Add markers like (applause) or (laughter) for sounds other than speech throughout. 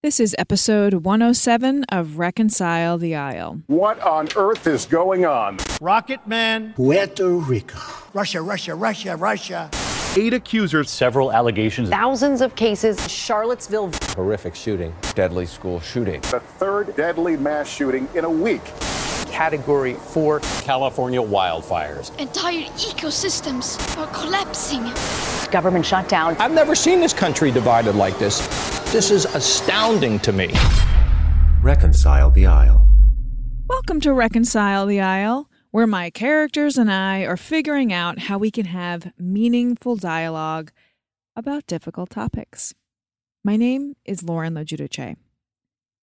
This is episode 107 of Reconcile the Aisle. What on earth is going on? Rocket Man. Puerto Rico. Russia, Russia, Russia, Russia. Eight accusers. Several allegations. Thousands of cases. Charlottesville. Horrific shooting. Deadly school shooting. The third deadly mass shooting in a week. Category 4. California wildfires. Entire ecosystems are collapsing. Government shutdown. I've never seen this country divided like this. This is astounding to me. Reconcile the Aisle. Welcome to Reconcile the Aisle, where my characters and I are figuring out how we can have meaningful dialogue about difficult topics. My name is Lauren LoGiudice.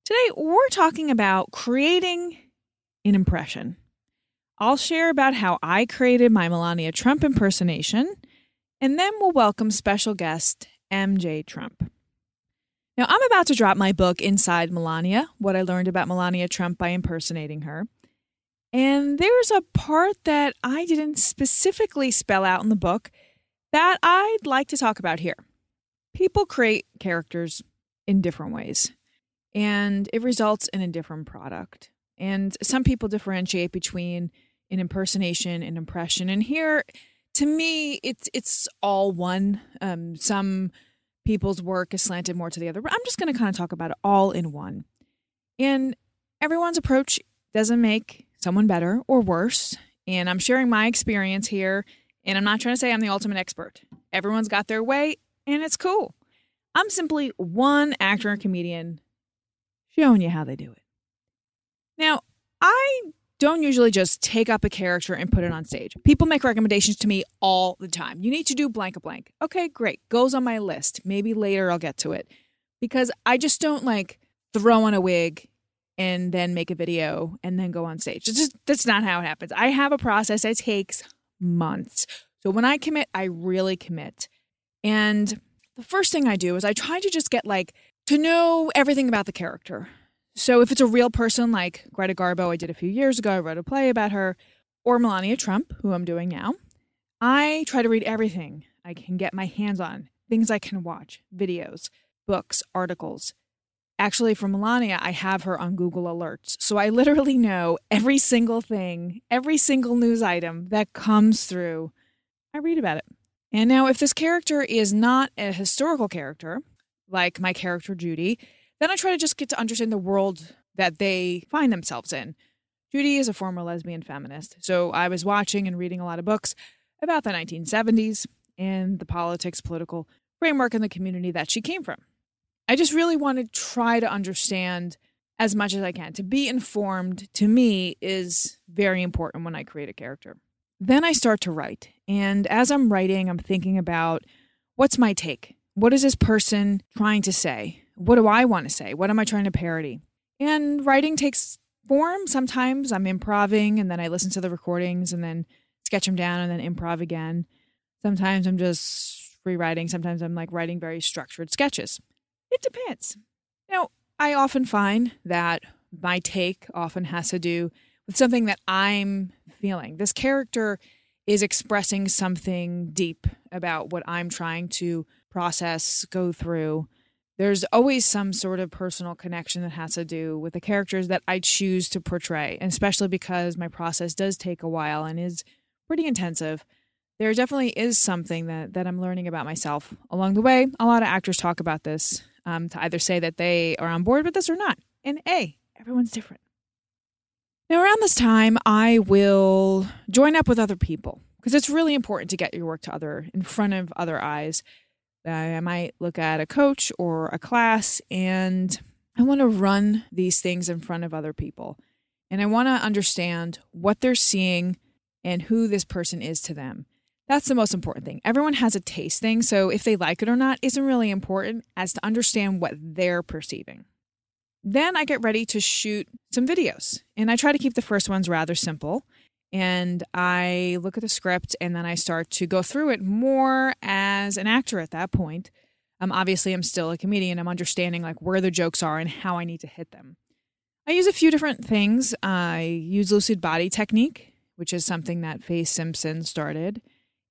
Today, we're talking about creating an impression. I'll share about how I created my Melania Trump impersonation, and then we'll welcome special guest MJ Trump. Now, I'm about to drop my book, Inside Melania What I Learned About Melania Trump by Impersonating Her. And there's a part that I didn't specifically spell out in the book that I'd like to talk about here. People create characters in different ways, and it results in a different product. And some people differentiate between an impersonation and impression. And here, to me, it's it's all one. Um, some people's work is slanted more to the other. But I'm just going to kind of talk about it all in one. And everyone's approach doesn't make someone better or worse. And I'm sharing my experience here. And I'm not trying to say I'm the ultimate expert. Everyone's got their way, and it's cool. I'm simply one actor and comedian showing you how they do it. Now, I don't usually just take up a character and put it on stage. People make recommendations to me all the time. You need to do blank a blank. Okay, great. Goes on my list. Maybe later I'll get to it. Because I just don't like throw on a wig and then make a video and then go on stage. It's just that's not how it happens. I have a process that takes months. So when I commit, I really commit. And the first thing I do is I try to just get like to know everything about the character. So if it's a real person like Greta Garbo, I did a few years ago, I wrote a play about her, or Melania Trump, who I'm doing now, I try to read everything I can get my hands on, things I can watch, videos, books, articles. Actually, for Melania, I have her on Google Alerts. So I literally know every single thing, every single news item that comes through. I read about it. And now, if this character is not a historical character, like my character Judy, then I try to just get to understand the world that they find themselves in. Judy is a former lesbian feminist, so I was watching and reading a lot of books about the 1970s and the politics, political framework, and the community that she came from. I just really want to try to understand as much as I can. To be informed, to me, is very important when I create a character. Then I start to write. And as I'm writing, I'm thinking about what's my take? What is this person trying to say? What do I want to say? What am I trying to parody? And writing takes form. Sometimes I'm improving and then I listen to the recordings and then sketch them down and then improv again. Sometimes I'm just rewriting. Sometimes I'm like writing very structured sketches. It depends. Now, I often find that my take often has to do with something that I'm feeling. This character is expressing something deep about what I'm trying to process, go through. There's always some sort of personal connection that has to do with the characters that I choose to portray, especially because my process does take a while and is pretty intensive. There definitely is something that, that I'm learning about myself along the way. A lot of actors talk about this um, to either say that they are on board with this or not. And A, everyone's different. Now, around this time, I will join up with other people because it's really important to get your work to other in front of other eyes. I might look at a coach or a class and I want to run these things in front of other people. And I want to understand what they're seeing and who this person is to them. That's the most important thing. Everyone has a taste thing, so if they like it or not isn't really important as to understand what they're perceiving. Then I get ready to shoot some videos, and I try to keep the first ones rather simple. And I look at the script and then I start to go through it more as an actor at that point. Um, obviously, I'm still a comedian. I'm understanding like where the jokes are and how I need to hit them. I use a few different things. I use lucid body technique, which is something that Fay Simpson started.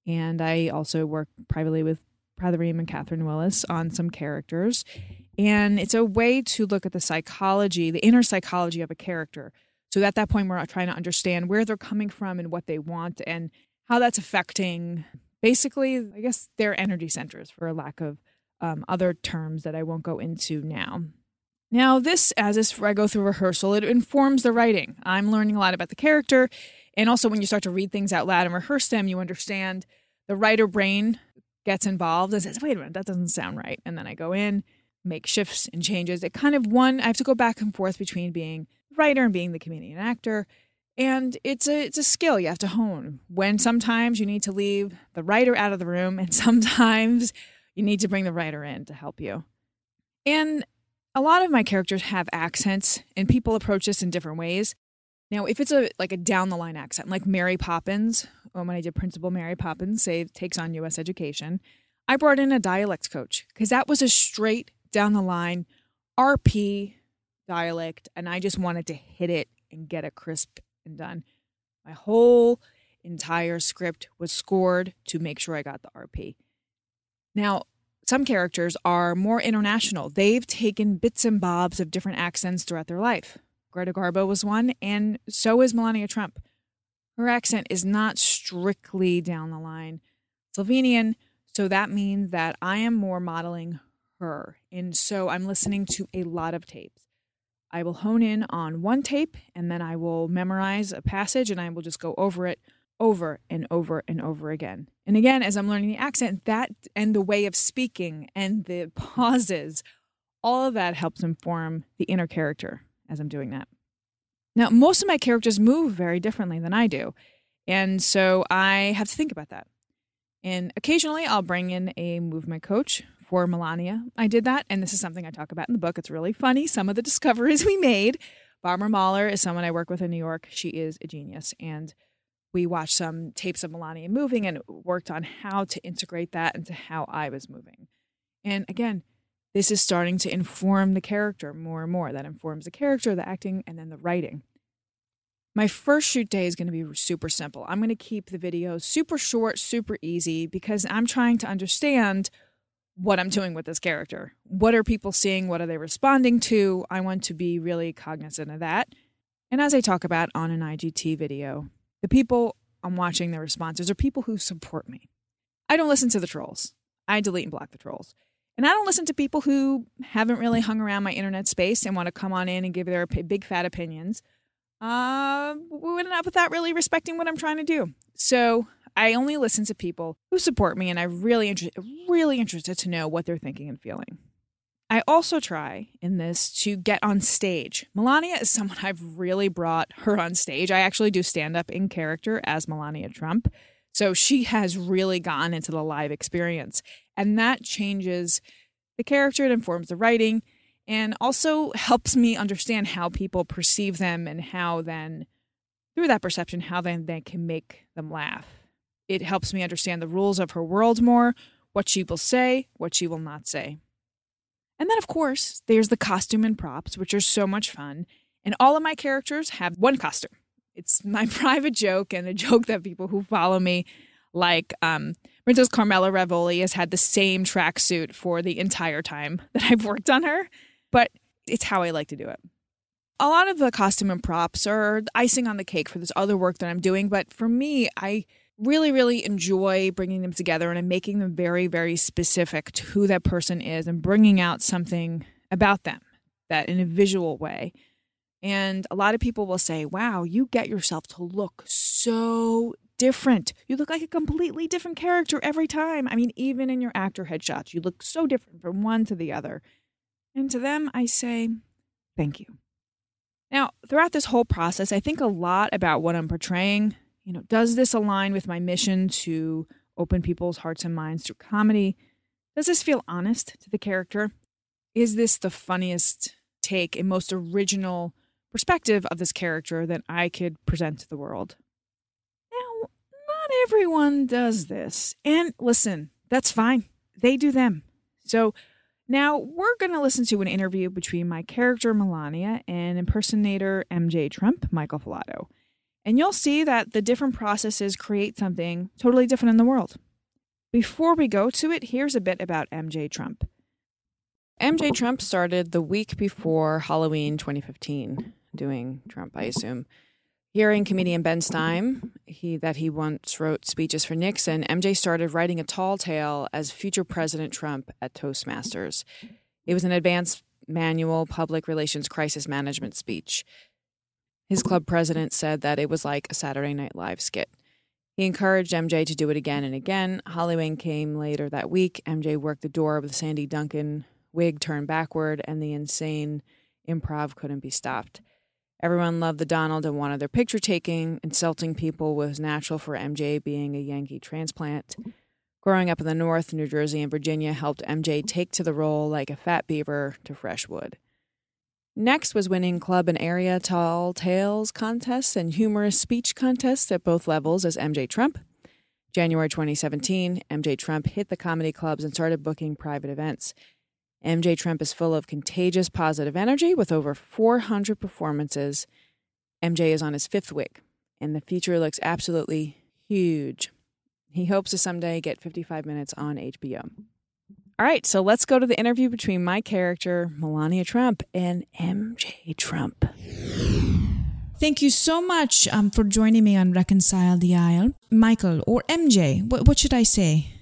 And I also work privately with Pratham and Catherine Willis on some characters. And it's a way to look at the psychology, the inner psychology of a character. So at that point, we're trying to understand where they're coming from and what they want and how that's affecting basically, I guess, their energy centers, for a lack of um, other terms that I won't go into now. Now, this, as this, I go through rehearsal, it informs the writing. I'm learning a lot about the character. And also, when you start to read things out loud and rehearse them, you understand the writer brain gets involved and says, wait a minute, that doesn't sound right. And then I go in, make shifts and changes. It kind of one, I have to go back and forth between being writer and being the comedian actor. And it's a it's a skill you have to hone. When sometimes you need to leave the writer out of the room, and (laughs) sometimes you need to bring the writer in to help you. And a lot of my characters have accents, and people approach this in different ways. Now, if it's a like a down the line accent, like Mary Poppins, oh, when I did Principal Mary Poppins, say takes on U.S. education, I brought in a dialect coach because that was a straight down the line RP dialect, and I just wanted to hit it and get it crisp and done. My whole entire script was scored to make sure I got the RP. Now, some characters are more international. They've taken bits and bobs of different accents throughout their life. Greta Garbo was one, and so is Melania Trump. Her accent is not strictly down the line Slovenian, so that means that I am more modeling her. And so I'm listening to a lot of tapes. I will hone in on one tape and then I will memorize a passage and I will just go over it over and over and over again. And again, as I'm learning the accent, that and the way of speaking and the (laughs) pauses, all of that helps inform the inner character as I'm doing that. Now, most of my characters move very differently than I do. And so I have to think about that. And occasionally I'll bring in a movement coach for Melania. I did that, and this is something I talk about in the book. It's really funny. Some of the (laughs) discoveries we made. Barbara Mahler is someone I work with in New York. She is a genius. And we watched some tapes of Melania moving and worked on how to integrate that into how I was moving. And again, this is starting to inform the character more and more. That informs the character, the acting, and then the writing. My first shoot day is going to be super simple. I'm going to keep the videos super short, super easy, because I'm trying to understand what I'm doing with this character. What are people seeing? What are they responding to? I want to be really cognizant of that. And as I talk about on an IGTV video, the people I'm watching their responses are people who support me. I don't listen to the trolls. I delete and block the trolls. And I don't listen to people who haven't really hung around my internet space and want to come on in and give their big fat opinions uh, up without really respecting what I'm trying to do. So I only listen to people who support me, and I'm really inter- really interested to know what they're thinking and feeling. I also try in this to get on stage. Melania is someone I've really brought her on stage. I actually do stand up in character as Melania Trump. So she has really gotten into the live experience. And that changes the character, it informs the writing, and also helps me understand how people perceive them and how then, through that perception, how then they can make them laugh. It helps me understand the rules of her world more, what she will say, what she will not say. And then, of course, there's the costume and props, which are so much fun. And all of my characters have one costume. It's (laughs) my private joke and a joke that people who follow me like. Um, Princess Carmela Ravoli has had the same tracksuit for the entire time (laughs) that I've worked on her, but it's how I like to do it. A lot of the costume and props are icing on the cake for this other work that I'm doing, but for me, I really, really enjoy bringing them together and I'm making them very, very specific to who that person is and bringing out something about them that in a visual way. And a lot of people will say, wow, you get yourself to look so different. You look like a completely different character every time. I mean, even in your actor headshots, you look so different from one to the other. And to them, I say, thank you. Now, throughout this whole process, I think a lot about what I'm portraying you know, does this align with my mission to open people's hearts and minds through comedy? Does this feel honest to the character? Is this the funniest take and most original perspective of this character that I could present to the world? Now, not everyone does this. And listen, that's fine. They do them. So now we're going to listen to an interview between my character Melania and impersonator MJ Trump, Michael Filato. And you'll see that the different processes create something totally different in the world. Before we go to it, here's a bit about MJ Trump. MJ Trump started the week before Halloween 2015, doing Trump, I assume. Hearing comedian Ben Stein, he that he once wrote speeches for Nixon, MJ started writing a tall tale as future President Trump at Toastmasters. It was an advanced manual public relations crisis management speech. His club president said that it was like a Saturday Night Live skit. He encouraged MJ to do it again and again. Halloween came later that week. MJ worked the door with Sandy Duncan, wig turned backward, and the insane improv couldn't be stopped. Everyone loved the Donald and wanted their picture taking. Insulting people was natural for MJ being a Yankee transplant. Growing up in the North, New Jersey and Virginia helped MJ take to the role like a fat beaver to fresh wood. Next was winning club and area tall tales contests and humorous speech contests at both levels as MJ Trump. January 2017, MJ Trump hit the comedy clubs and started booking private events. MJ Trump is full of contagious positive energy with over 400 performances. MJ is on his fifth wick, and the future looks absolutely huge. He hopes to someday get 55 minutes on HBO. All right, so let's go to the interview between my character, Melania Trump, and MJ Trump. Thank you so much um, for joining me on Reconcile the Aisle. Michael, or MJ, what, what should I say?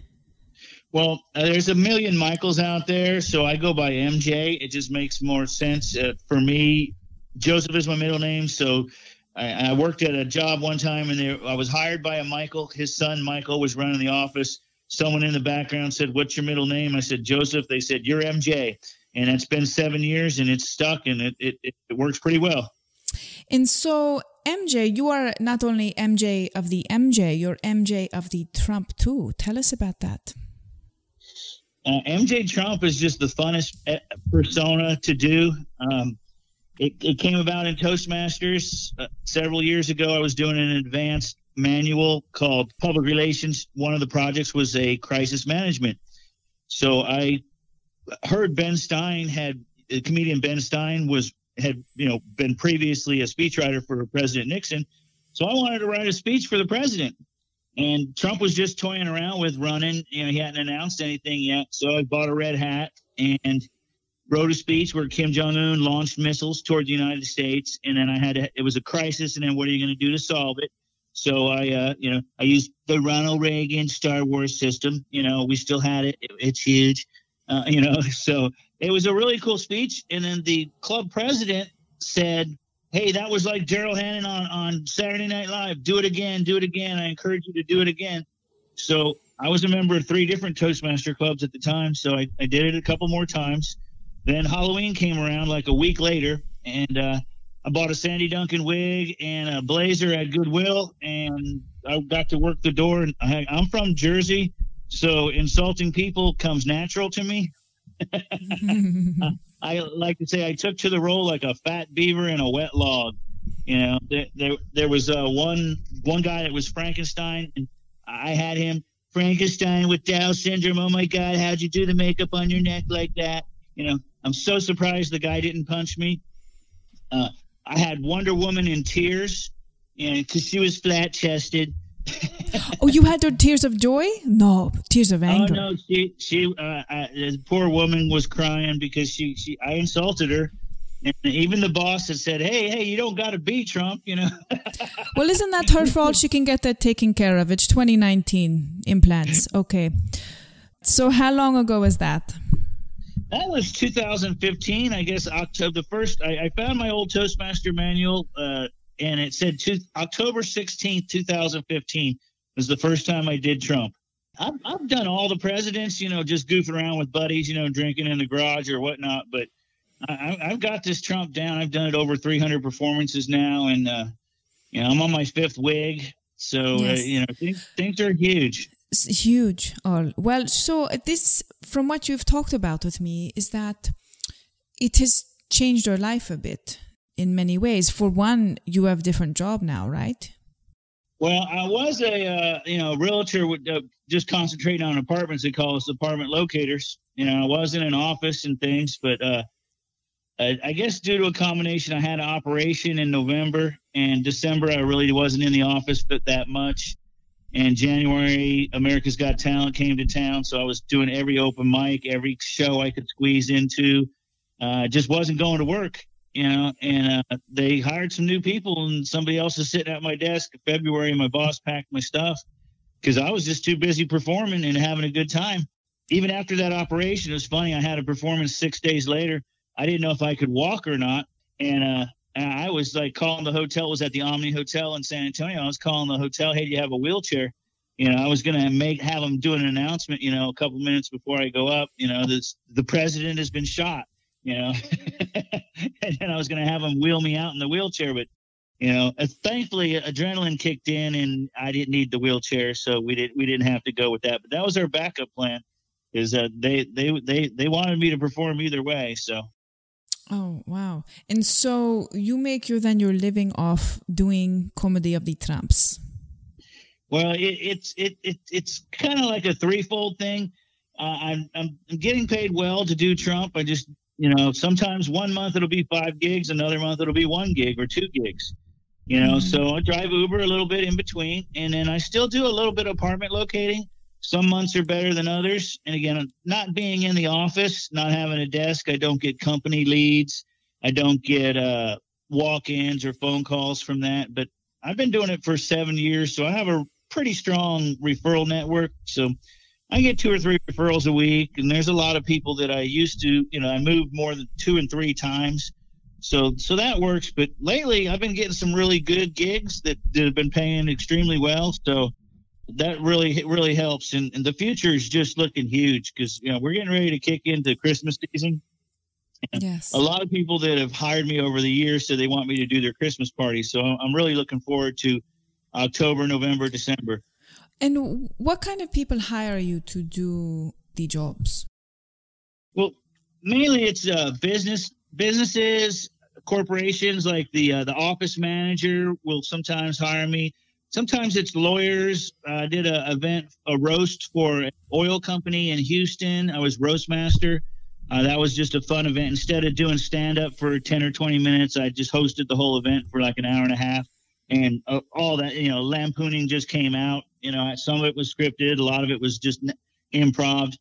Well, uh, there's a million Michaels out there, so I go by MJ. It just makes more sense uh, for me. Joseph is my middle name, so I, I worked at a job one time, and there, I was hired by a Michael. His son Michael was running the office. Someone in the background said, "What's your middle name?" I said, "Joseph." They said, "You're MJ," and it's been seven years, and it's stuck, and it it, it works pretty well. And so, MJ, you are not only MJ of the MJ, you're MJ of the Trump too. Tell us about that. Uh, MJ Trump is just the funnest uh, persona to do. Um, it, it, came about in Toastmasters uh, several years ago. I was doing an advanced manual called Public Relations. One of the projects was a crisis management. So I heard Ben Stein had comedian Ben Stein was had you know been previously a speechwriter for President Nixon. So I wanted to write a speech for the president. And Trump was just toying around with running. You know, he hadn't announced anything yet. So I bought a red hat and wrote a speech where Kim Jong Un launched missiles toward the United States, and then I had to, it was a crisis, and then what are you going to do to solve it? So I, uh, you know, I used the Ronald Reagan Star Wars system. You know, we still had it. it it's huge. Uh, you know, (laughs) so it was a really cool speech. And then the club president said, hey, that was like Darrell Hammond on, on Saturday Night Live. Do it again, do it again. I encourage you to do it again. So I was a member of three different Toastmaster clubs at the time, so I, I did it a couple more times. Then Halloween came around like a week later, and uh, I bought a Sandy Duncan wig and a blazer at Goodwill, and I got to work the door. And I, I'm from Jersey, so insulting people comes natural to me. (laughs) I like to say I took to the role like a fat beaver in a wet log. You know, there there, there was uh, one one guy that was Frankenstein, and I had him Frankenstein with Down syndrome. Oh my God, how'd you do the makeup on your neck like that? You know, I'm so surprised the guy didn't punch me. Uh, I had Wonder Woman in tears, and because she was flat chested. (laughs) oh, you had tears of joy? No, tears of anger. Oh no, she she uh, I, the poor woman was crying because she she I insulted her. And even the boss had said, "Hey, hey, you don't got to be Trump," you know. (laughs) well, isn't that her fault? She can get that taken care of. It's 2019 implants. Okay. So, how long ago was that? That was 2015, I guess. October the first. I, I found my old Toastmaster manual, uh, and it said two, October 16th, 2015 was the first time I did Trump. I've, I've done all the presidents, you know, just goofing around with buddies, you know, drinking in the garage or whatnot. But I, have got this Trump down. I've done it over 300 performances now, and uh, you know, I'm on my fifth wig. So yes. uh, you know, things, things are huge. Huge. All well. So this, from what you've talked about with me, is that it has changed your life a bit in many ways. For one, you have a different job now, right? Well, I was a uh, you know realtor with uh, just concentrating on apartments. They call us apartment locators. You know, I wasn't in an office and things, but uh, I guess due to a combination, I had an operation in November and December. I really wasn't in the office but that much, And January, America's Got Talent came to town, so I was doing every open mic, every show I could squeeze into. Uh, just wasn't going to work, you know. And uh, they hired some new people, and somebody else is sitting at my desk in February. And my boss packed my stuff because I was just too busy performing and having a good time. Even after that operation, it was funny. I had a performance six days later. I didn't know if I could walk or not, and uh, I was like calling the hotel. Was at the Omni Hotel in San Antonio. I was calling the hotel. Hey, do you have a wheelchair? You know, I was gonna make have them do an announcement. You know, a couple minutes before I go up. You know, this the president has been shot. You know, (laughs) and then I was gonna have them wheel me out in the wheelchair, but you know, uh, thankfully adrenaline kicked in and I didn't need the wheelchair, so we didn't we didn't have to go with that. But that was our backup plan. Is that they they they they wanted me to perform either way, so Oh wow! And so you make your then your living off doing comedy of the Trumps. Well, it, it's it, it it's kind of like a threefold thing. Uh, I'm I'm getting paid well to do Trump. I just you know sometimes one month it'll be five gigs, another month it'll be one gig or two gigs. You know, mm-hmm. so I drive Uber a little bit in between, and then I still do a little bit of apartment locating some months are better than others. And again, not being in the office, not having a desk, I don't get company leads. I don't get uh, walk ins or phone calls from that. But I've been doing it for seven years. So I have a pretty strong referral network. So I get two or three referrals a week. And there's a lot of people that I used to, you know, I moved more than two and three times. So, so that works. But lately, I've been getting some really good gigs that, that have been paying extremely well. So, that really really helps. And, and the future is just looking huge because you know we're getting ready to kick into christmas season. Yes. a lot of people that have hired me over the years said they want me to do their christmas party. So i'm really looking forward to october november december. And what kind of people hire you to do the jobs? Well mainly it's uh, business businesses corporations like the uh, the office manager will sometimes hire me sometimes it's lawyers. I did a event, a roast for an oil company in Houston. I was roast master. Uh, that was just a fun event. Instead of doing stand up for 10 or 20 minutes, I just hosted the whole event for like an hour and a half. And uh, all that, you know, lampooning just came out. You know, some of it was scripted, a lot of it was just improv.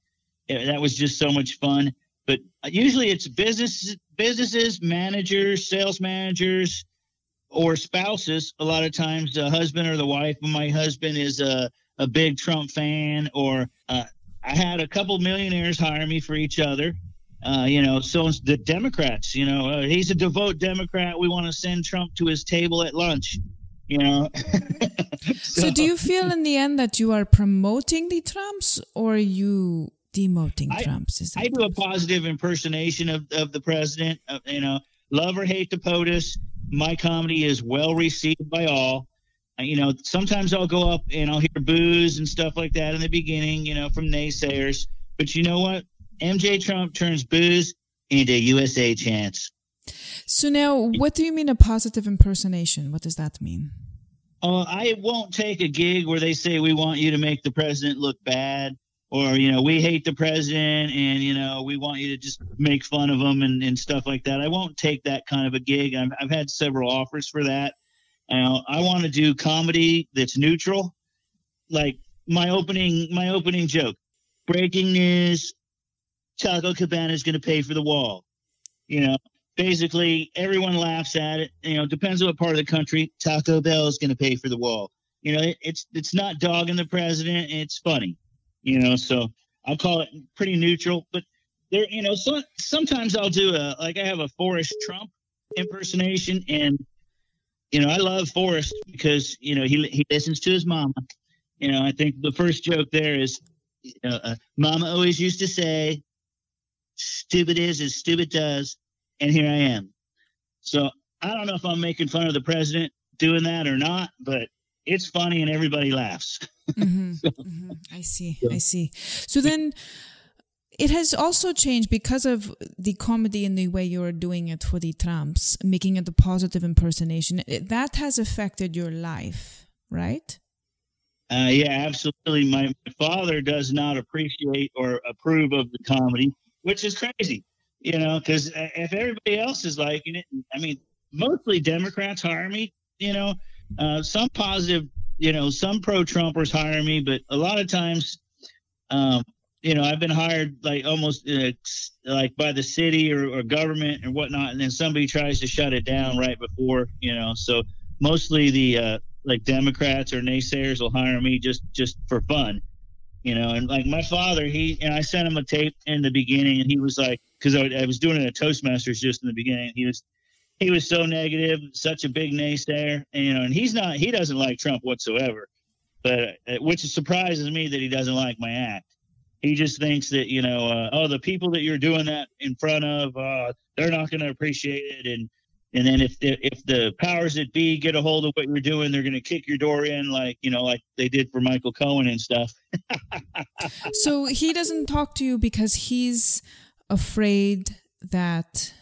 That was just so much fun. But usually it's business, businesses, managers, sales managers, or spouses. A lot of times, the husband or the wife. My husband is a a big Trump fan, or uh, I had a couple millionaires hire me for each other. Uh, you know, so the Democrats, you know, uh, he's a devout Democrat. We want to send Trump to his table at lunch. You know. so, (laughs) so, do you feel in the end that you are promoting the Trumps, or are you demoting I, Trumps? I do a positive impersonation of, of the president. Uh, you know, love or hate the POTUS my comedy is well received by all. You know, sometimes I'll go up and I'll hear boos and stuff like that in the beginning, you know, from naysayers. But you know what? MJ Trump turns boos into USA chants. So now, what do you mean a positive impersonation? What does that mean? Uh, I won't take a gig where they say we want you to make the president look bad or you know we hate the president and you know we want you to just make fun of him and, and stuff like that. I won't take that kind of a gig. I've, I've had several offers for that. Uh, i want to do comedy that's neutral. Like my opening my opening joke breaking news taco cabana is going to pay for the wall. You know basically everyone laughs at it. You know depends on what part of the country taco bell is going to pay for the wall. You know it, it's it's not dogging the president. It's funny you know. So I'll call it pretty neutral. But there, you know, so, sometimes I'll do a like I have a Forrest Trump impersonation, and you know I love Forrest because you know he he listens to his mama. You know, I think the first joke there is, you know, uh, Mama always used to say, "Stupid is as stupid does," and here I am. So I don't know if I'm making fun of the president doing that or not, but it's funny and everybody laughs. (laughs) mm-hmm, (laughs) mm-hmm. I see. I see. So then it has also changed because of the comedy and the way you're doing it for the Trumps, making it a positive impersonation. That has affected your life, right? Uh, yeah, absolutely. My, my father does not appreciate or approve of the comedy, which is crazy, you know, because if everybody else is liking it, I mean, mostly Democrats hire me, you know, uh, some positive you know, some pro Trumpers hire me, but a lot of times, um, you know, I've been hired like almost uh, like by the city or, or government and whatnot, and then somebody tries to shut it down right before, you know. So mostly the uh, like Democrats or naysayers will hire me just just for fun, you know. And like my father, he and I sent him a tape in the beginning, and he was like, because I, I was doing it at Toastmasters just in the beginning, he was he was so negative, such a big naysayer, and, you know, and he's not he doesn't like Trump whatsoever, but uh, which surprises me that he doesn't like my act. He just thinks that you know uh, oh the people that you're doing that in front of uh, they're not going to appreciate it. And and then if the, if the powers that be get a hold of what you're doing they're going to kick your door in like you know like they did for michael cohen and stuff. (laughs) So he doesn't talk to you because he's afraid that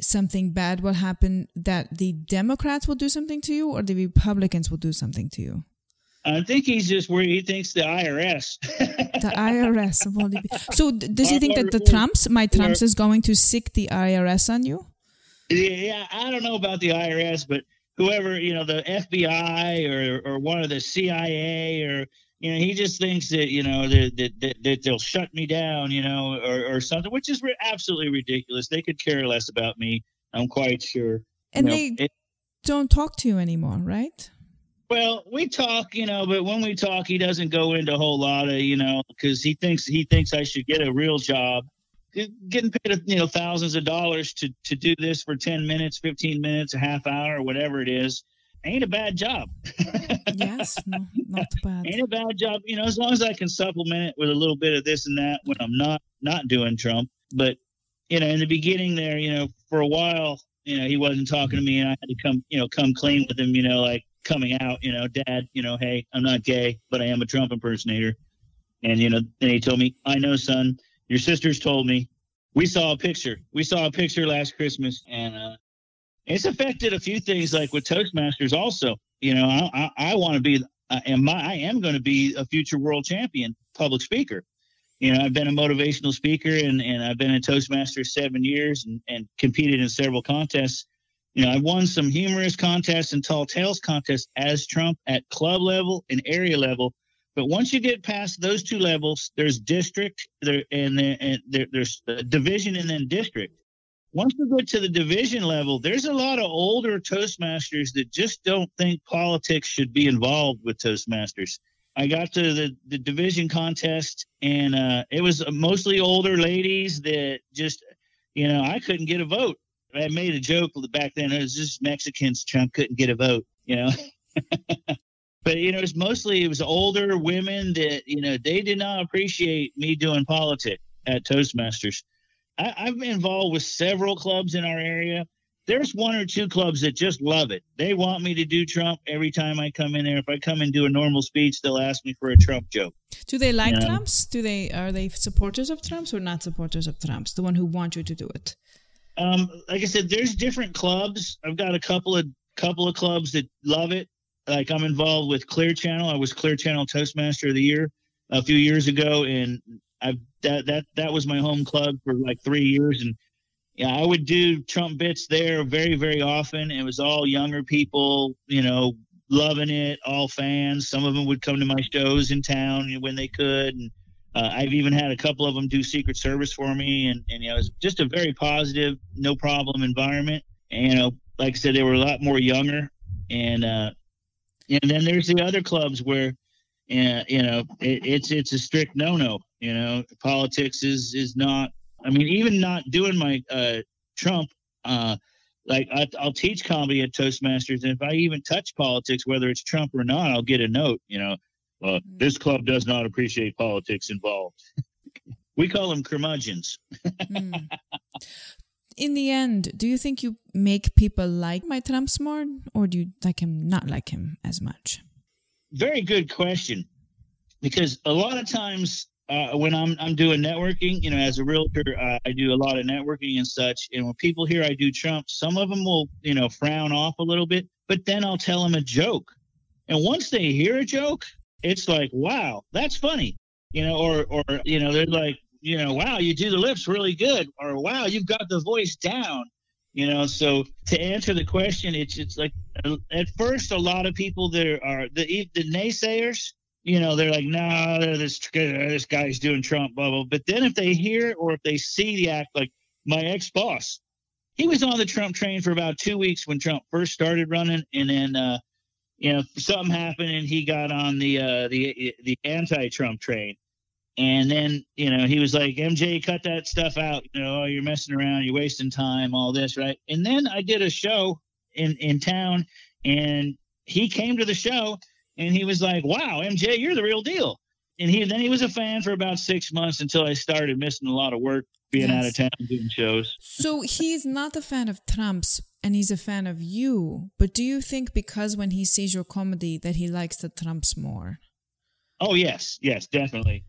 something bad will happen that the democrats will do something to you or the republicans will do something to you I think he's just where he thinks the IRS. the IRS of all the. So does he think that the Trumps, my Trumps, is going to sick the IRS on you? Yeah, I don't know about the IRS, but whoever you know, the FBI or or one of the CIA or you know, he just thinks that you know that that, that they'll shut me down, you know, or or something, which is absolutely ridiculous. They could care less about me. I'm quite sure. And you know, they it, don't talk to you anymore, right? Well, we talk, you know, but when we talk, he doesn't go into a whole lot of, you know, because he thinks he thinks I should get a real job. Getting paid, you know, thousands of dollars to to do this for ten minutes, fifteen minutes, a half hour, or whatever it is, ain't a bad job. (laughs) yes, no, not bad. Ain't a bad job, you know, as long as I can supplement it with a little bit of this and that when I'm not not doing Trump. But you know, in the beginning there, you know, for a while, you know, he wasn't talking to me, and I had to come, you know, come clean with him, you know, like coming out, you know, dad, you know, hey, I'm not gay, but I am a Trump impersonator. And, you know, then he told me, I know, son, your sisters told me. We saw a picture. We saw a picture last Christmas, and uh, it's affected a few things, like with Toastmasters. Also, you know, I, I, I want to be, I am, I am going to be a future world champion public speaker. You know, I've been a motivational speaker, and, and I've been in Toastmasters seven years, and, and competed in several contests you know, I've won some humorous contests and tall tales contests as Trump at club level and area level. But once you get past those two levels, there's district there and, there, and there, there's division and then district. Once you get to the division level, there's a lot of older Toastmasters that just don't think politics should be involved with Toastmasters. I got to the, the division contest, and uh, it was mostly older ladies that just, you know, I couldn't get a vote. I made a joke back then. It was just Mexicans. Trump couldn't get a vote, you know. (laughs) but you know, it's mostly it was older women that you know they did not appreciate me doing politics at Toastmasters. I, I've been involved with several clubs in our area. There's one or two clubs that just love it. They want me to do Trump every time I come in there. If I come and do a normal speech, they'll ask me for a Trump joke. Do they like you know? Trumps? Do they are they supporters of Trumps or not supporters of Trumps? The one who want you to do it. Um, like I said, there's different clubs. I've got a couple of couple of clubs that love it. Like I'm involved with Clear Channel. I was Clear Channel Toastmaster of the Year a few years ago, and I that that that was my home club for like three years. And yeah, I would do Trump bits there very very often. It was all younger people, you know, loving it, all fans. Some of them would come to my shows in town when they could, and uh, I've even had a couple of them do Secret Service for me, and, and you know, just a very positive, no problem environment. And, you know, like I said, they were a lot more younger, and uh, and then there's the other clubs where, uh, you know, it, it's it's a strict no no. You know, politics is is not. I mean, even not doing my uh, Trump. Uh, like I, I'll teach comedy at Toastmasters, and if I even touch politics, whether it's Trump or not, I'll get a note. You know, uh, this club does not appreciate politics involved. we call them curmudgeons. mm. (laughs) In the end, do you think you make people like my Trump more, or do you like him not like him as much? Very good question. Because a lot of times uh, when I'm I'm doing networking, you know, as a realtor, uh, I do a lot of networking and such. And when people hear I do Trump, some of them will, you know, frown off a little bit. But then I'll tell them a joke, and once they hear a joke, it's like, wow, that's funny, you know, or or you know, they're like, you know, wow, you do the lips really good, or wow, you've got the voice down, You know, so to answer the question, it's it's like at first a lot of people there are the the naysayers. You know, they're like, nah, this this guy's doing Trump, blah. But then if they hear or if they see the act, like my ex boss, he was on the Trump train for about two weeks when Trump first started running, and then uh, you know something happened and he got on the uh, the the anti-Trump train. And then, you know, he was like, MJ, cut that stuff out. You know, oh, you're messing around, you're wasting time, all this, right? And then I did a show in, in town and he came to the show and he was like, Wow, MJ, you're the real deal. And he then he was a fan for about six months until I started missing a lot of work being yes. out of town doing shows. So he's not a fan of Trump's and he's a fan of you. But do you think because when he sees your comedy that he likes the Trumps more? Oh yes, yes, definitely.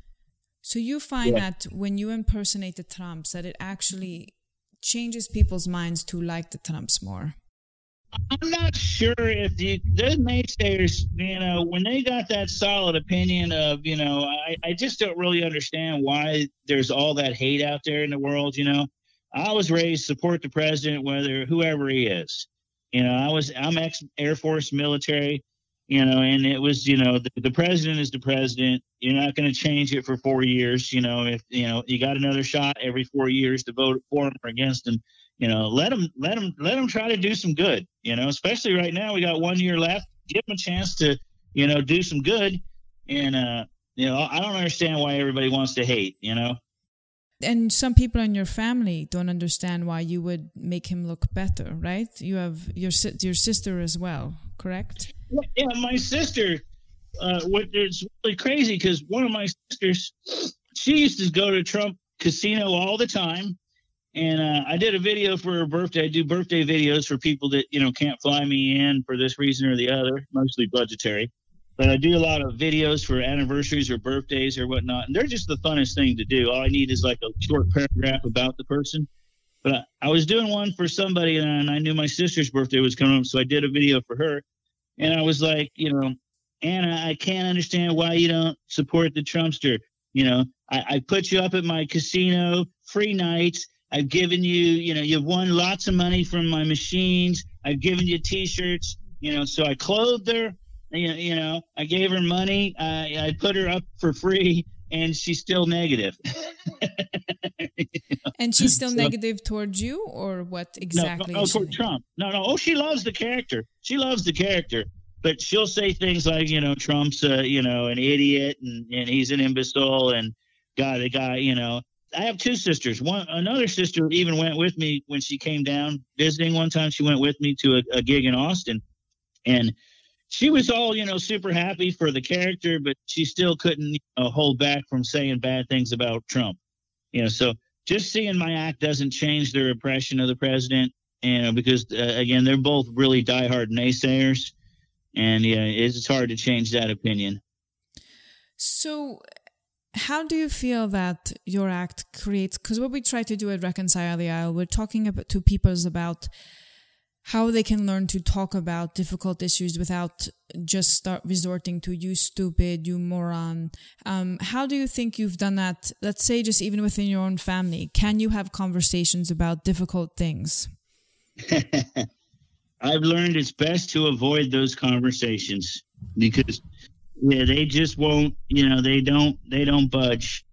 So you find yeah. that when you impersonate the Trumps, that it actually changes people's minds to like the Trumps more. I'm not sure if the the naysayers, you know, when they got that solid opinion of, you know, I, I just don't really understand why there's all that hate out there in the world. You know, I was raised support the president, whether whoever he is. You know, I was I'm ex Air Force military you know, and it was, you know, the, the president is the president. You're not going to change it for four years. You know, if you know you got another shot every four years to vote for him or against him, you know, let him, let him, let him try to do some good. You know, especially right now, we got one year left. Give him a chance to, you know, do some good. And uh, you know, I don't understand why everybody wants to hate. You know. And some people in your family don't understand why you would make him look better, right? You have your your sister as well, correct? Yeah, my sister. Uh, what it's really crazy because one of my sisters, she used to go to Trump Casino all the time, and uh, I did a video for her birthday. I do birthday videos for people that you know can't fly me in for this reason or the other, mostly budgetary. But I do a lot of videos for anniversaries or birthdays or whatnot, and they're just the funnest thing to do. All I need is like a short paragraph about the person. But I, I was doing one for somebody, and I knew my sister's birthday was coming up, so I did a video for her and I was like, you know, Anna, I can't understand why you don't support the Trumpster. You know, I, I put you up at my casino, free nights. I've given you, you know, you've won lots of money from my machines. I've given you T-shirts. You know, so I clothed her. You, know, I gave her money. I, I put her up for free, and she's still negative. (laughs) And she's still so, negative towards you, or what exactly? No, no, toward Trump. No, no. Oh, she loves the character. She loves the character, but she'll say things like, you know, Trump's, uh, you know, an idiot, and and he's an imbecile, and God, the guy, you know. I have two sisters. One, another sister even went with me when she came down visiting. One time, she went with me to a, a gig in Austin, and she was all you know super happy for the character, but she still couldn't you know, hold back from saying bad things about Trump. You know, so just seeing my act doesn't change their impression of the president. You know, because uh, again, they're both really diehard naysayers, and yeah, it's hard to change that opinion. So, how do you feel that your act creates? Because what we try to do at Reconcile the Aisle, we're talking about to people about how they can learn to talk about difficult issues without just start resorting to you stupid you moron. Um, how do you think you've done that let's say just even within your own family? Can you have conversations about difficult things? (laughs) I've learned it's best to avoid those conversations because yeah they just won't you know they don't they don't budge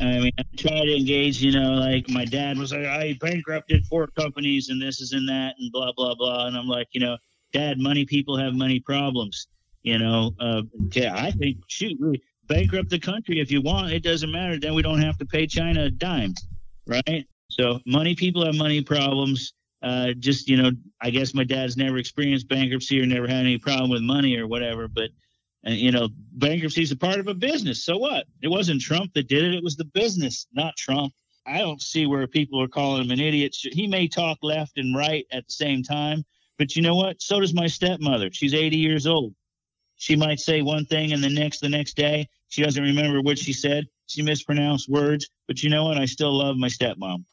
I mean, I try to engage, you know, like my dad was like, I bankrupted four companies and this is and that and blah, blah, blah. And I'm like, you know, dad, money people have money problems. You know, uh, yeah, I think, shoot, we bankrupt the country if you want. It doesn't matter. Then we don't have to pay China a dime, right? So money people have money problems. Uh, just, you know, I guess my dad's never experienced bankruptcy or never had any problem with money or whatever, but and you know, bankruptcy is a part of a business. So what? It wasn't Trump that did it. It was the business, not Trump. I don't see where people are calling him an idiot. He may talk left and right at the same time, but you know what? So does my stepmother. She's 80 years old. She might say one thing and the next, the next day, she doesn't remember what she said. She mispronounced words, but you know what? I still love my stepmom.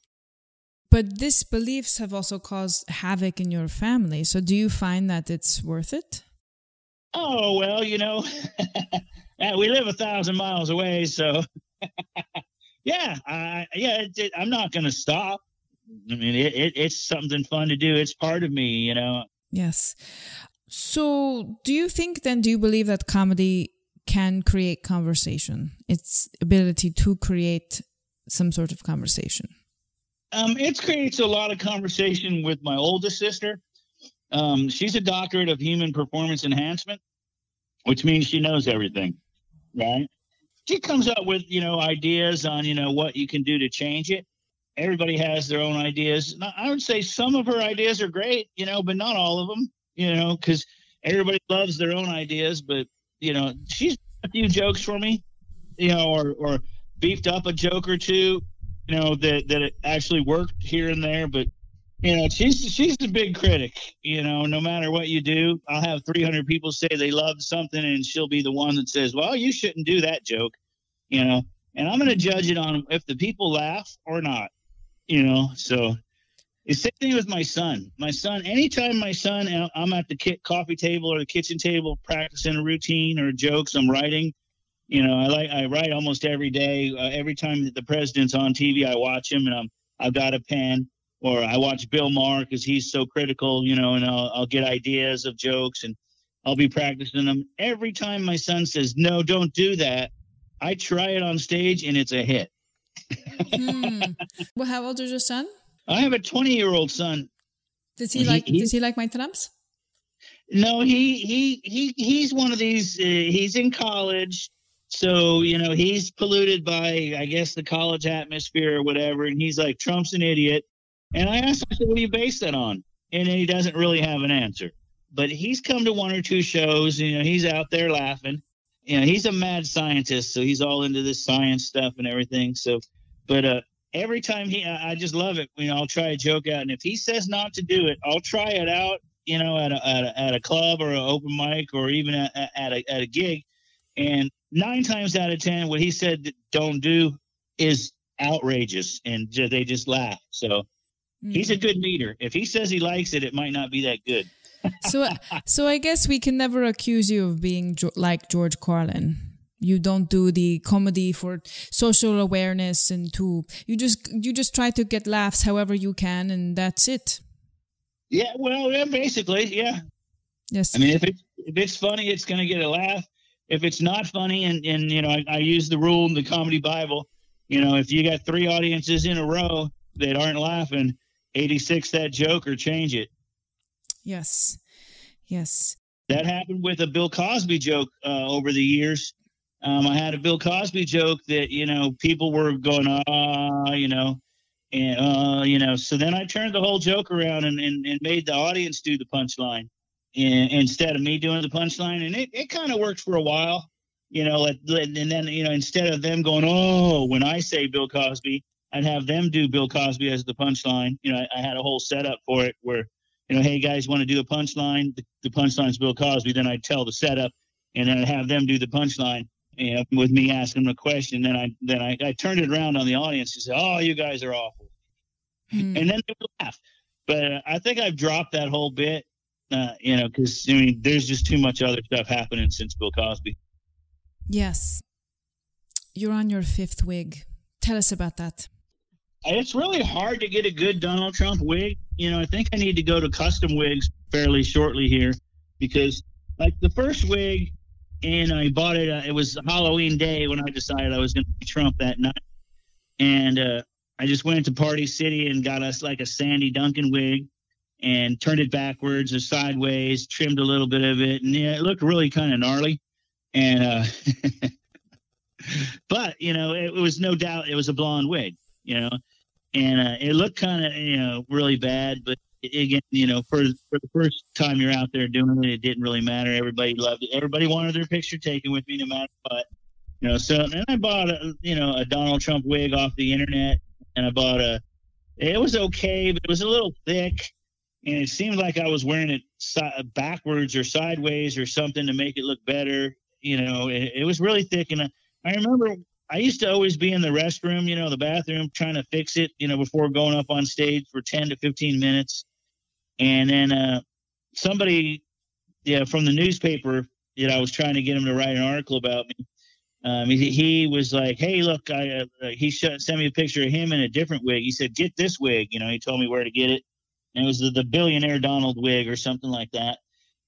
But these beliefs have also caused havoc in your family. So do you find that it's worth it? Oh well, you know, (laughs) we live a thousand miles away, so (laughs) yeah, I, yeah, it, it, I'm not going to stop. I mean, it, it, it's something fun to do. It's part of me, you know. Yes. So, do you think then, do you believe that comedy can create conversation? Its ability to create some sort of conversation? Um, it creates a lot of conversation with my oldest sister. Um, she's a doctorate of human performance enhancement, which means she knows everything, right? She comes up with, you know, ideas on, you know, what you can do to change it. Everybody has their own ideas. I would say some of her ideas are great, you know, but not all of them, you know, because everybody loves their own ideas. But, you know, she's a few jokes for me, you know, or, or beefed up a joke or two, you know, that, that actually worked here and there. But you know, she's she's the big critic. You know, no matter what you do, I'll have 300 people say they love something, and she'll be the one that says, "Well, you shouldn't do that joke." You know, and I'm going to judge it on if the people laugh or not. You know, so it's the same thing with my son. My son, anytime my son, I'm at the coffee table or the kitchen table practicing a routine or jokes, I'm writing. You know, I like I write almost every day. Uh, every time the president's on TV, I watch him, and I'm I've got a pen or I watch Bill Maher because he's so critical, you know, and I'll, I'll get ideas of jokes and I'll be practicing them. Every time my son says, no, don't do that, I try it on stage and it's a hit. hmm. Well, how old is your son? I have a 20 year old son. Does he like, he, does he like my trumps? No, he, he, he, he's one of these, uh, he's in college. So, you know, he's polluted by, I guess, the college atmosphere or whatever. And he's like, Trump's an idiot. And I asked him, I what do you base that on? And he doesn't really have an answer. But he's come to one or two shows. You know, he's out there laughing. You know, he's a mad scientist, so he's all into this science stuff and everything. So, but uh, every time he, I just love it. You know, I'll try a joke out, and if he says not to do it, I'll try it out. You know, at a at a, at a club or an open mic or even at, at a at a gig, and nine times out of ten, what he said don't do is outrageous, and they just laugh. So Mm-hmm. He's a mm-hmm. good meter. If he says he likes it, it might not be that good. so, (laughs) so I guess we can never accuse you of being jo- like George Carlin. You don't do the comedy for social awareness and to you just you just try to get laughs however you can, and that's it. Yeah, well, yeah, basically, yeah. Yes. I mean, if it's if it's funny, it's going to get a laugh. If it's not funny, and and you know, I, I use the rule in the comedy Bible. You know, if you got three audiences in a row that aren't laughing, 86 that joke or change it. Yes. Yes. That happened with a Bill Cosby joke uh, over the years. Um, I had a Bill Cosby joke that, you know, people were going, ah, you know, and, uh, you know, so then I turned the whole joke around and, and, and made the audience do the punchline and, instead of me doing the punchline. And it, it kind of worked for a while, you know, and then, you know, instead of them going, oh, when I say Bill Cosby, I'd have them do Bill Cosby as the punchline. You know, I, I had a whole setup for it where, you know, hey guys, want to do a punchline? The, the punchline's Bill Cosby. Then I'd tell the setup, and then I'd have them do the punchline. You know, with me asking them a question. Then I then I, I turned it around on the audience and said, "Oh, you guys are awful," hmm. and then they would laugh. But uh, I think I've dropped that whole bit, uh, you know, because I mean, there's just too much other stuff happening since Bill Cosby. Yes, you're on your fifth wig. Tell us about that it's really hard to get a good Donald Trump wig. You know, I think I need to go to custom wigs fairly shortly here because, like, the first wig, and I bought it. Uh, it was Halloween day when I decided I was going to be Trump that night, and uh, I just went to Party City and got us like a Sandy Duncan wig, and turned it backwards or sideways, trimmed a little bit of it, and yeah, it looked really kind of gnarly. And uh, (laughs) but you know, it, it was no doubt it was a blonde wig you know, and uh, it looked kind of you know really bad, but again, you know, for for the first time you're out there doing it, it didn't really matter. Everybody loved it. Everybody wanted their picture taken with me, no matter what. You know, so then I bought a you know a Donald Trump wig off the internet, and I bought a. It was okay, but it was a little thick, and it seemed like I was wearing it si- backwards or sideways or something to make it look better. You know, it, it was really thick, and I, I remember I used to always be in the restroom, you know, the bathroom, trying to fix it, you know, before going up on stage for 10 to 15 minutes. And then uh, somebody, yeah, from the newspaper, know, I was trying to get him to write an article about me. Um, he, he was like, "Hey, look, I uh, he sh- sent me a picture of him in a different wig. He said, get this wig. You know, he told me where to get it, and it was the, the billionaire Donald wig or something like that.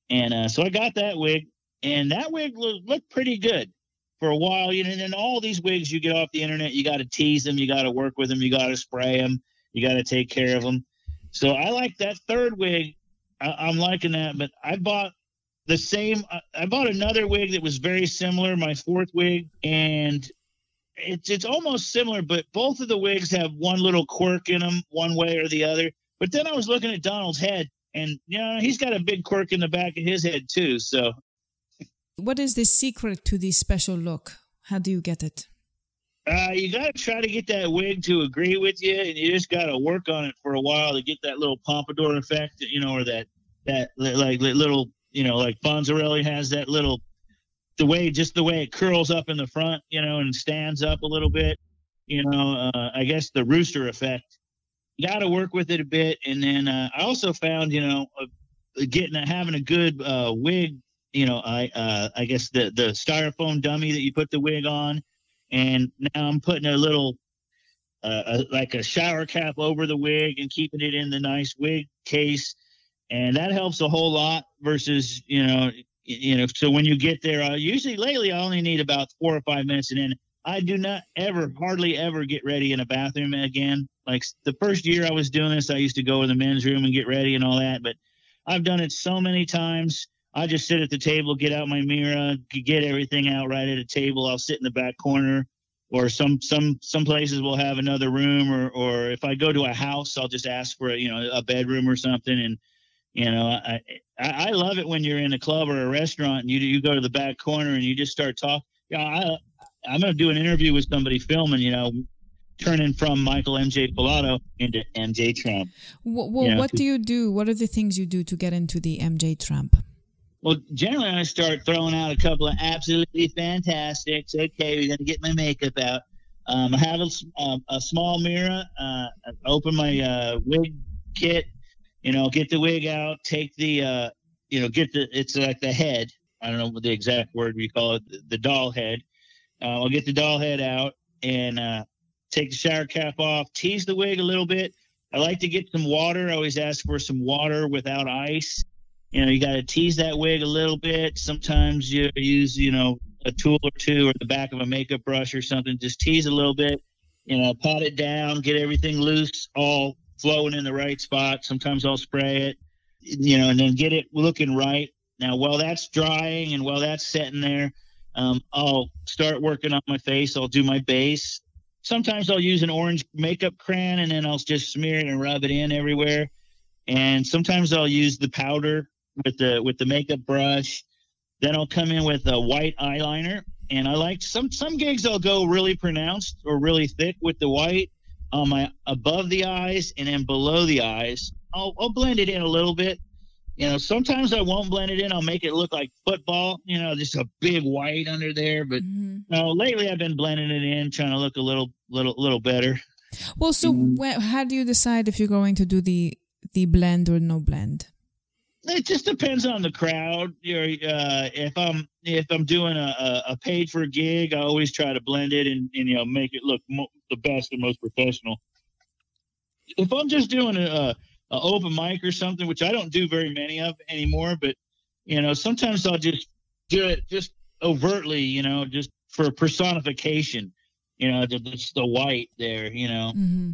And uh, so I got that wig, and that wig looked, looked pretty good for a while. You know, and then all these wigs you get off the internet, you got to tease them, you got to work with them, you got to spray them, you got to take care of them. So I like that third wig. I, I'm liking that, but I bought the same. I bought another wig that was very similar, my fourth wig, and it's it's almost similar, but both of the wigs have one little quirk in them, one way or the other. But then I was looking at Donald's head, and you know he's got a big quirk in the back of his head too. So, what is the secret to this special look? How do you get it? Uh, you got to try to get that wig to agree with you, and you just got to work on it for a while to get that little pompadour effect, you know, or that that like little you know, like Fonzarelli has that little, the way, just the way it curls up in the front, you know, and stands up a little bit. You know, uh, I guess the rooster effect. You got to work with it a bit, and then uh, I also found, you know, getting having a good uh, wig. You know, I uh, I guess the the styrofoam dummy that you put the wig on, and now I'm putting a little uh, a, like a shower cap over the wig and keeping it in the nice wig case and that helps a whole lot versus you know you know so when you get there uh, usually lately i only need about four or five minutes and then i do not ever hardly ever get ready in a bathroom again. Like the first year i was doing this i used to go in the men's room and get ready and all that but i've done it so many times i just sit at the table get out my mirror get everything out right at a table i'll sit in the back corner or some some some places will have another room or or if i go to a house i'll just ask for a you know a bedroom or something and you know, I, I, I love it when you're in a club or a restaurant and you you go to the back corner and you just start talking. Yeah, I, I'm going to do an interview with somebody filming. You know, turning from Michael MJ Falato into MJ Trump. Well, well you know, what do you do? What are the things you do to get into the MJ Trump? Well, generally, I start throwing out a couple of absolutely fantastics. Okay, we're to get my makeup out. Um, I have a, um, a small mirror. Uh, open my uh, wig kit you know, get the wig out, take the, uh, you know, get the, it's like the head. I don't know what the exact word we call it, the, the doll head. Uh, I'll get the doll head out and uh, take the shower cap off, tease the wig a little bit. I like to get some water. I always ask for some water without ice. You know, you got to tease that wig a little bit. Sometimes you use, you know, a tool or two or the back of a makeup brush or something. Just tease a little bit. You know, pot it down, get everything loose, all flowing in the right spot. Sometimes I'll spray it, you know, and then get it looking right. Now, while that's drying and while that's sitting there, um, I'll start working on my face. I'll do my base. Sometimes I'll use an orange makeup crayon and then I'll just smear it and rub it in everywhere. And sometimes I'll use the powder with the with the makeup brush. Then I'll come in with a white eyeliner. And I like some some gigs I'll go really pronounced or really thick with the white on my above the eyes and then below the eyes. I'll, I'll blend it in a little bit. You know, sometimes I won't blend it in. I'll make it look like football. You know, just a big white under there. But mm-hmm. no, lately I've been blending it in, trying to look a little, little, little better. Well, so mm-hmm. how do you decide if you're going to do the the blend or no blend? It just depends on the crowd. You know, uh, if I'm if I'm doing a, a paid for a gig, I always try to blend it and, and you know make it look mo- the best and most professional. If I'm just doing a, a, a open mic or something, which I don't do very many of anymore, but you know sometimes I'll just do it just overtly, you know, just for personification. You know, it's the white there, you know. Mm-hmm.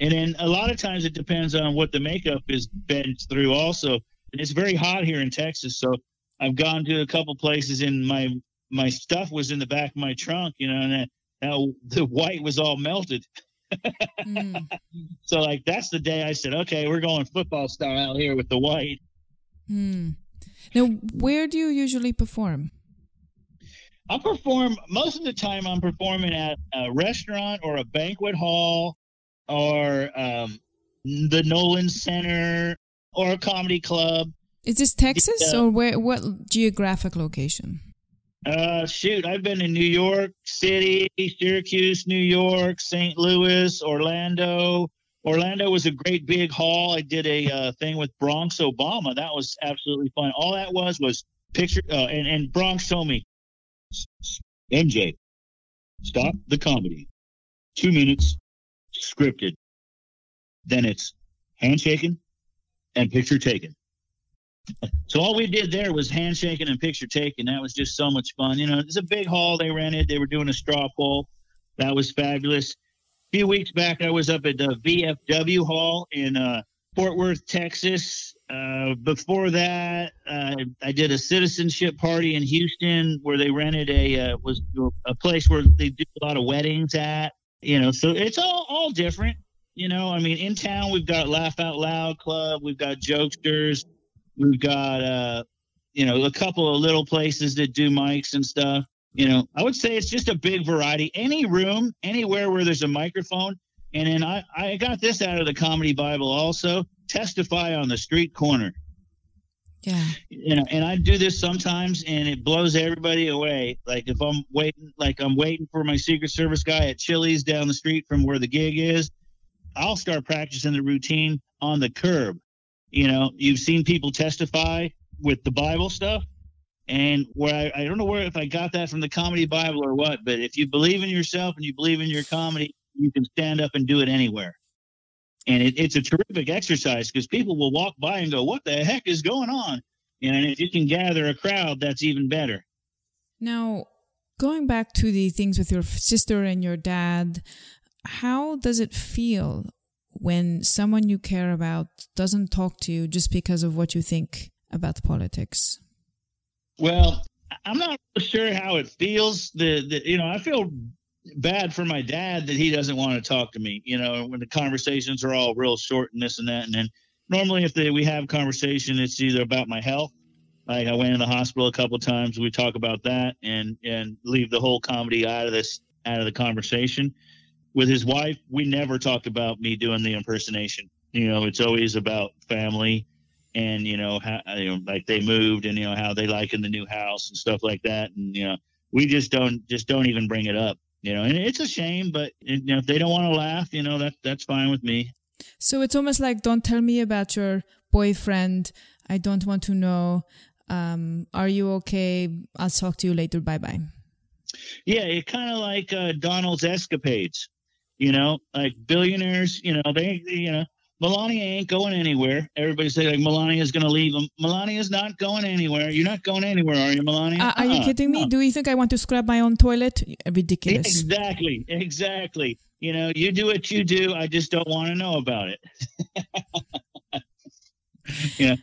And then a lot of times it depends on what the makeup is bent through also it's very hot here in Texas, so I've gone to a couple places and my my stuff was in the back of my trunk, you know, and now the white was all melted. mm. (laughs) So like that's the day I said, okay, we're going football style out here with the white. Mm. Now, where do you usually perform? I perform most of the time. I'm performing at a restaurant or a banquet hall or um, the Nolan Center or a comedy club. Is this Texas uh, or where? What geographic location? Uh, shoot, I've been in New York City, Syracuse, New York, St. Louis, Orlando. Orlando was a great big hall. I did a uh, thing with Bronx Obama. That was absolutely fun. All that was was picture, uh, and, and Bronx told me, MJ, stop the comedy. Two minutes, scripted. Then it's handshaking and picture taken. So all we did there was handshaking and picture taking. That was just so much fun. You know, it's a big hall they rented. They were doing a straw poll. That was fabulous. A few weeks back, I was up at the VFW Hall in uh, Fort Worth, Texas. Uh, before that, uh, I did a citizenship party in Houston where they rented a uh, was a place where they do a lot of weddings at. You know, so it's all all different. You know, I mean, in town we've got Laugh Out Loud Club, we've got Jokesters, we've got uh, you know, a couple of little places that do mics and stuff. You know, I would say it's just a big variety. Any room, anywhere where there's a microphone, and then I, I got this out of the comedy Bible also testify on the street corner. Yeah. You know, and I do this sometimes and it blows everybody away. Like if I'm waiting, like I'm waiting for my Secret Service guy at Chili's down the street from where the gig is, I'll start practicing the routine on the curb. You know, you've seen people testify with the Bible stuff. And where I, I don't know where if I got that from the comedy Bible or what, but if you believe in yourself and you believe in your comedy, you can stand up and do it anywhere. And it, it's a terrific exercise because people will walk by and go, What the heck is going on? And if you can gather a crowd, that's even better. Now, going back to the things with your sister and your dad, how does it feel when someone you care about doesn't talk to you just because of what you think about politics? Well, I'm not sure how it feels. The, the you know, I feel bad for my dad that he doesn't want to talk to me. You know, when the conversations are all real short and this and that, and then normally if they, we have conversation, it's either about my health. Like I went in the hospital a couple times. We talk about that and and leave the whole comedy out of this out of the conversation. With his wife, we never talk about me doing the impersonation. You know, it's always about family and you know how you know like they moved and you know how they like in the new house and stuff like that. And you know, we just don't just don't even bring it up you know, and it's a shame, but you know, if they don't want to laugh, you know, that that's fine with me. So it's almost like, don't tell me about your boyfriend. I don't want to know. Um, are you okay? I'll talk to you later. Bye bye. Yeah, it's kind of like uh, Donald's escapades. You know, like billionaires. You know, they you know Melania ain't going anywhere. Everybody say like Melania's going to leave him. Melania's not going anywhere. You're not going anywhere, are you, Melania? Uh, are you uh kidding me? Do you think I want to scrub my own toilet? Ridiculous. Exactly, exactly. You know, you do what you do. I just don't want to know about it. yeah,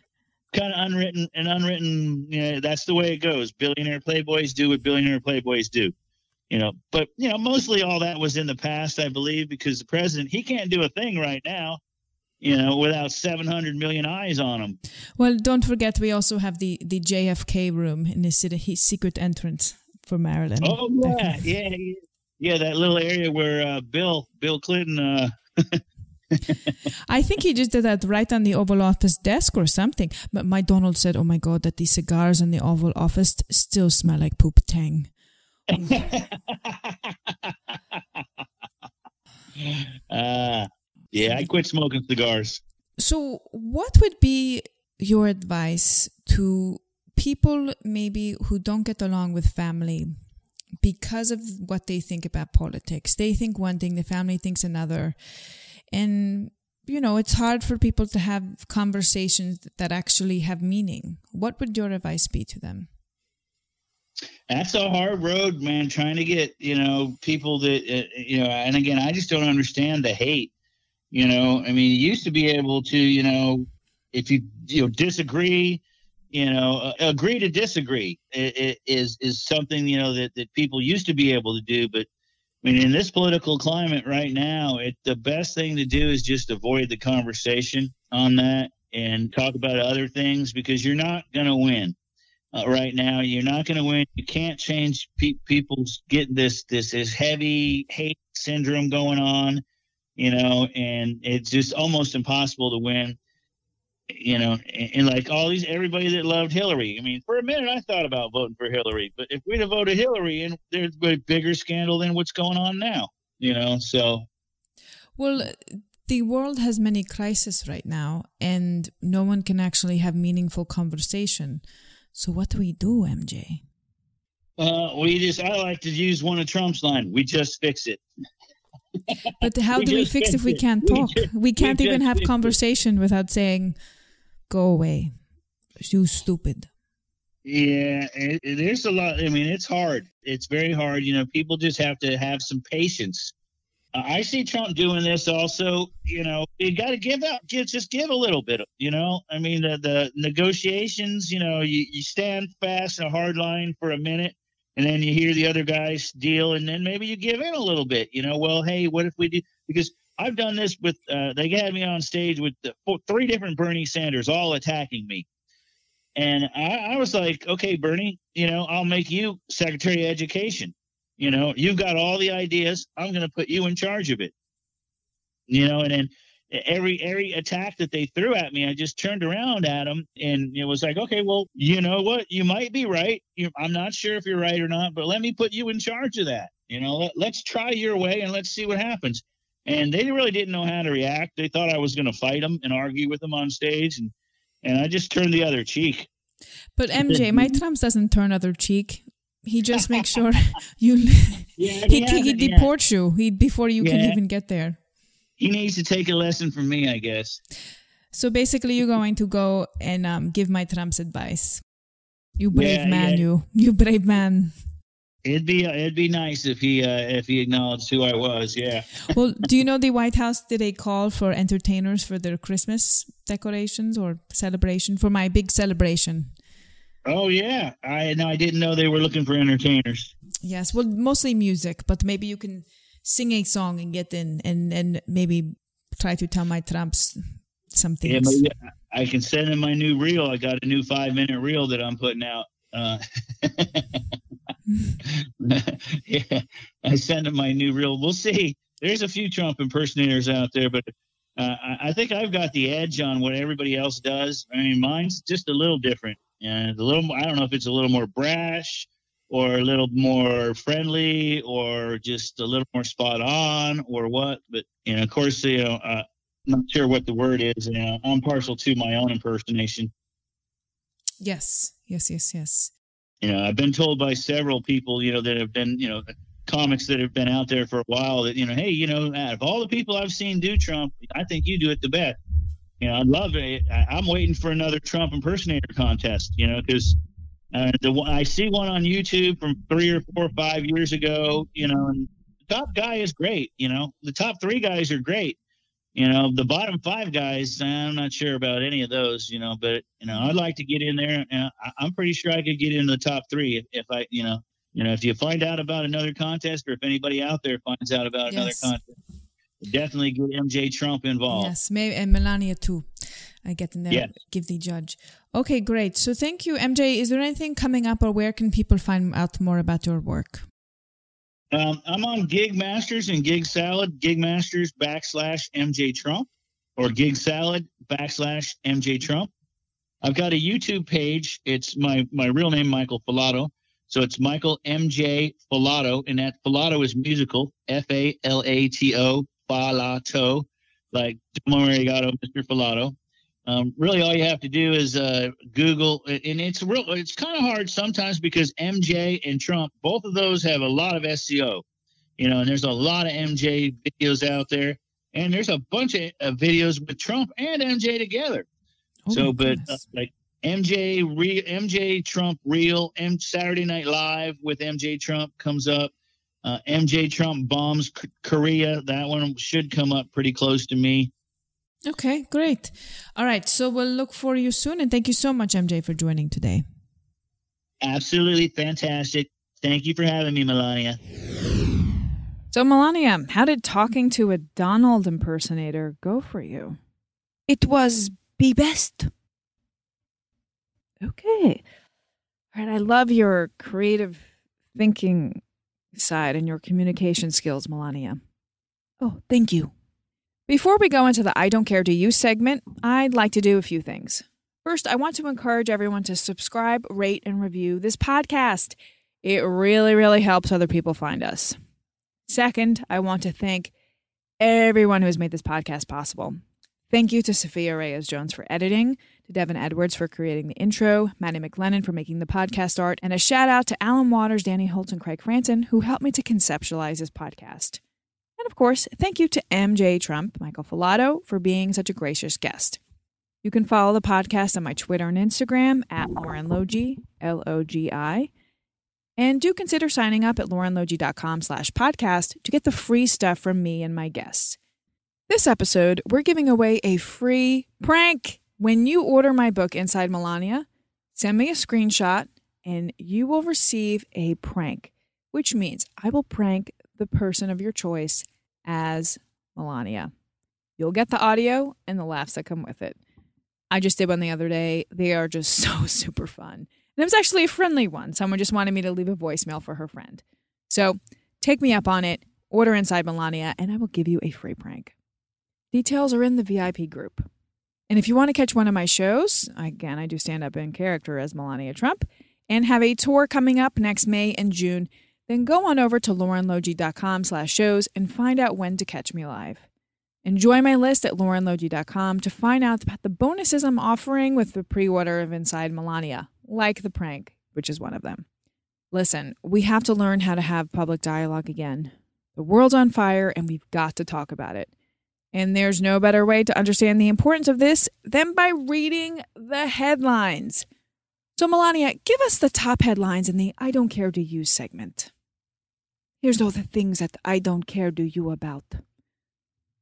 kind of unwritten and unwritten. You know, that's the way it goes. Billionaire playboys do what billionaire playboys do you know but you know mostly all that was in the past i believe because the president he can't do a thing right now you know, without 700 million eyes on him. Well, don't forget, we also have the, the JFK room in the city, his secret entrance for Marilyn. Oh, yeah, yeah, yeah, that little area where uh, Bill, Bill Clinton, uh, (laughs) I think he just did that right on the Oval Office desk or something. But my Donald said, "Oh my God, that these cigars in the Oval Office still smell like poop tang." Uh, yeah, I quit smoking cigars. So, what would be your advice to people maybe who don't get along with family because of what they think about politics? They think one thing, the family thinks another. And, you know, it's hard for people to have conversations that actually have meaning. What would your advice be to them? That's a hard road, man. Trying to get you know people that uh, you know, and again, I just don't understand the hate you know, I mean, you used to be able to, you know, if you you know disagree, you know, uh, agree to disagree it, it is is something you know that that people used to be able to do, but I mean, in this political climate right now, it the best thing to do is just avoid the conversation on that and talk about other things because you're not going to win. Uh, right now, you're not going to win. You can't change pe- people's getting this this this heavy hate syndrome going on you know, and it's just almost impossible to win. You know, and, and, like all these, everybody that loved Hillary. I mean, for a minute, I thought about voting for Hillary, but if we'd have voted Hillary, and there's a bigger scandal than what's going on now. You know, so. Well, the world has many crises right now, and no one can actually have meaningful conversation. So, what do we do, MJ? Uh, we just I like to use one of Trump's line. We just fix it. But how We do we just fix if we can't We talk? just- we we can't even have fixed it. conversation without saying, "Go away, you stupid." Yeah, it- there's a lot. I mean, it's hard. It's very hard. You know, people just have to have some patience. I see Trump doing this also. You know, you got to give up, give, just give a little bit. You know, I mean, the, the negotiations. You know, you, you stand fast in a hard line for a minute, and then you hear the other guys deal, and then maybe you give in a little bit. You know, well, hey, what if we do? Because I've done this with. Uh, they had me on stage with the, four, three different Bernie Sanders, all attacking me. And I, I was like, okay, Bernie, you know, I'll make you Secretary of Education. You know, you've got all the ideas. I'm going to put you in charge of it. You know, and then every every attack that they threw at me, I just turned around at them and it was like, okay, well, you know what? You might be right. You, I'm not sure if you're right or not, but let me put you in charge of that. You know, let, let's try your way and let's see what happens. And they really didn't know how to react. They thought I was going to fight them and argue with them on stage, and and I just turned the other cheek. But MJ, my (laughs) Trump doesn't turn other cheek. He just makes (laughs) sure (laughs) you. Yeah, he he he, hasn't yet. deports you he, before you can even get there. He needs to take a lesson from me, I guess. So basically, you're going to go and um, give my Trump's advice. You brave Yeah, man, yeah. you you brave man. It'd be it'd be nice if he uh, if he acknowledged who I was. Yeah. (laughs) Well, do you know the White House did a call for entertainers for their Christmas decorations or celebration for my big celebration? Oh yeah. I no, I didn't know they were looking for entertainers. Yes, well, mostly music, but maybe you can sing a song and get in, and and maybe try to tell my Trumps something. Yeah, maybe I can send in my new reel. I got a new five minute reel that I'm putting out. Uh, (laughs) yeah, I send him my new reel. We'll see. There's a few Trump impersonators out there, but uh, I, I think I've got the edge on what everybody else does. I mean, mine's just a little different. And a little more, I don't know if it's a little more brash or a little more friendly or just a little more spot on or what. But, you know, of course, you know, uh, I'm not sure what the word is. You know, I'm partial to my own impersonation. Yes, yes, yes, yes. You know, I've been told by several people, you know, that have been, you know, comics that have been out there for a while that, you know, hey, you know, out of all the people I've seen do Trump, I think you do it the best. You know, I'd love it. I, I'm waiting for another Trump impersonator contest, you know, because uh, the I see one on YouTube from three or four or five years ago, you know, and the top guy is great. You know, the top three guys are great. You know, the bottom five guys, I'm not sure about any of those, you know, but, you know, I'd like to get in there. And I, I'm pretty sure I could get into the top three if, if I, you know, you know, if you find out about another contest or if anybody out there finds out about another contest, definitely get MJ Trump involved. Yes, maybe and Melania too. I get in there. Yes. Give the judge. Okay, great. So thank you, MJ. Is there anything coming up, or where can people find out more about your work? Um, I'm on Gig Masters and Gig Salad, Gig Masters backslash MJ Trump or Gig Salad backslash MJ Trump. I've got a YouTube page. It's my, my real name, Michael Falato. So it's Michael MJ Falato, and that Falato is musical, F A L A T O, Falato, like Domo Arigato, Mr. Falato. Um, really, all you have to do is uh, Google, and it's real. It's kind of hard sometimes because MJ and Trump, both of those have a lot of SEO, you know, and there's a lot of MJ videos out there, and there's a bunch of uh, videos with Trump and MJ together. Oh so, but uh, like MJ, re, MJ Trump Real, M, Saturday Night Live with MJ Trump comes up. Uh, MJ Trump bombs K- Korea. That one should come up pretty close to me. Okay, great. All right, so we'll look for you soon, and thank you so much, MJ, for joining today. Absolutely fantastic. Thank you for having me, Melania. So, Melania, how did talking to a Donald impersonator go for you? It was be best. Okay. All right. I love your creative thinking side and your communication skills, Melania. Oh, thank you. Before we go into the I Don't Care Do You segment, I'd like to do a few things. First, I want to encourage everyone to subscribe, rate, and review this podcast. It really, really helps other people find us. Second, I want to thank everyone who has made this podcast possible. Thank you to Sophia Reyes Jones for editing, to Devin Edwards for creating the intro, Maddie McLennan for making the podcast art, and a shout out to Alan Waters, Danny Holt, and Craig Franson, who helped me to conceptualize this podcast. And of course, thank you to MJ Trump, Michael Falato, for being such a gracious guest. You can follow the podcast on my Twitter and Instagram at Lauren Logi, L O G I. And do consider signing up at laurenlogi.com slash podcast to get the free stuff from me and my guests. This episode, we're giving away a free prank. When you order my book, Inside Melania, send me a screenshot and you will receive a prank, which means I will prank the person of your choice as Melania. You'll get the audio and the laughs that come with it. I just did one the other day. They are just (laughs) so super fun. And it was actually a friendly one. Someone just wanted me to leave a voicemail for her friend. So take me up on it, order inside Melania, and I will give you a free prank. Details are in the VIP group. And if you want to catch one of my shows, again, I do stand up in character as Melania Trump and have a tour coming up next May and June, then go on over to laurenlogi.com slash shows and find out when to catch me live. Enjoy my list at laurenlogi.com to find out about the bonuses I'm offering with the pre-order of Inside Melania, like the prank, which is one of them. Listen, we have to learn how to have public dialogue again. The world's on fire and we've got to talk about it. And there's no better way to understand the importance of this than by reading the headlines. So, Melania, give us the top headlines in the I Don't Care Do You segment. Here's all the things that I don't care do you about.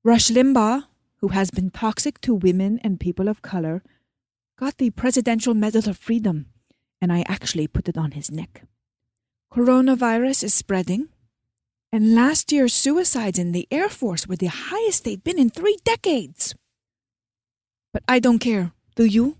Rush Limbaugh, who has been toxic to women and people of color, got the Presidential Medal of Freedom, and I actually put it on his neck. Coronavirus is spreading, and last year's suicides in the Air Force were the highest they've been in three decades. But I don't care, do you?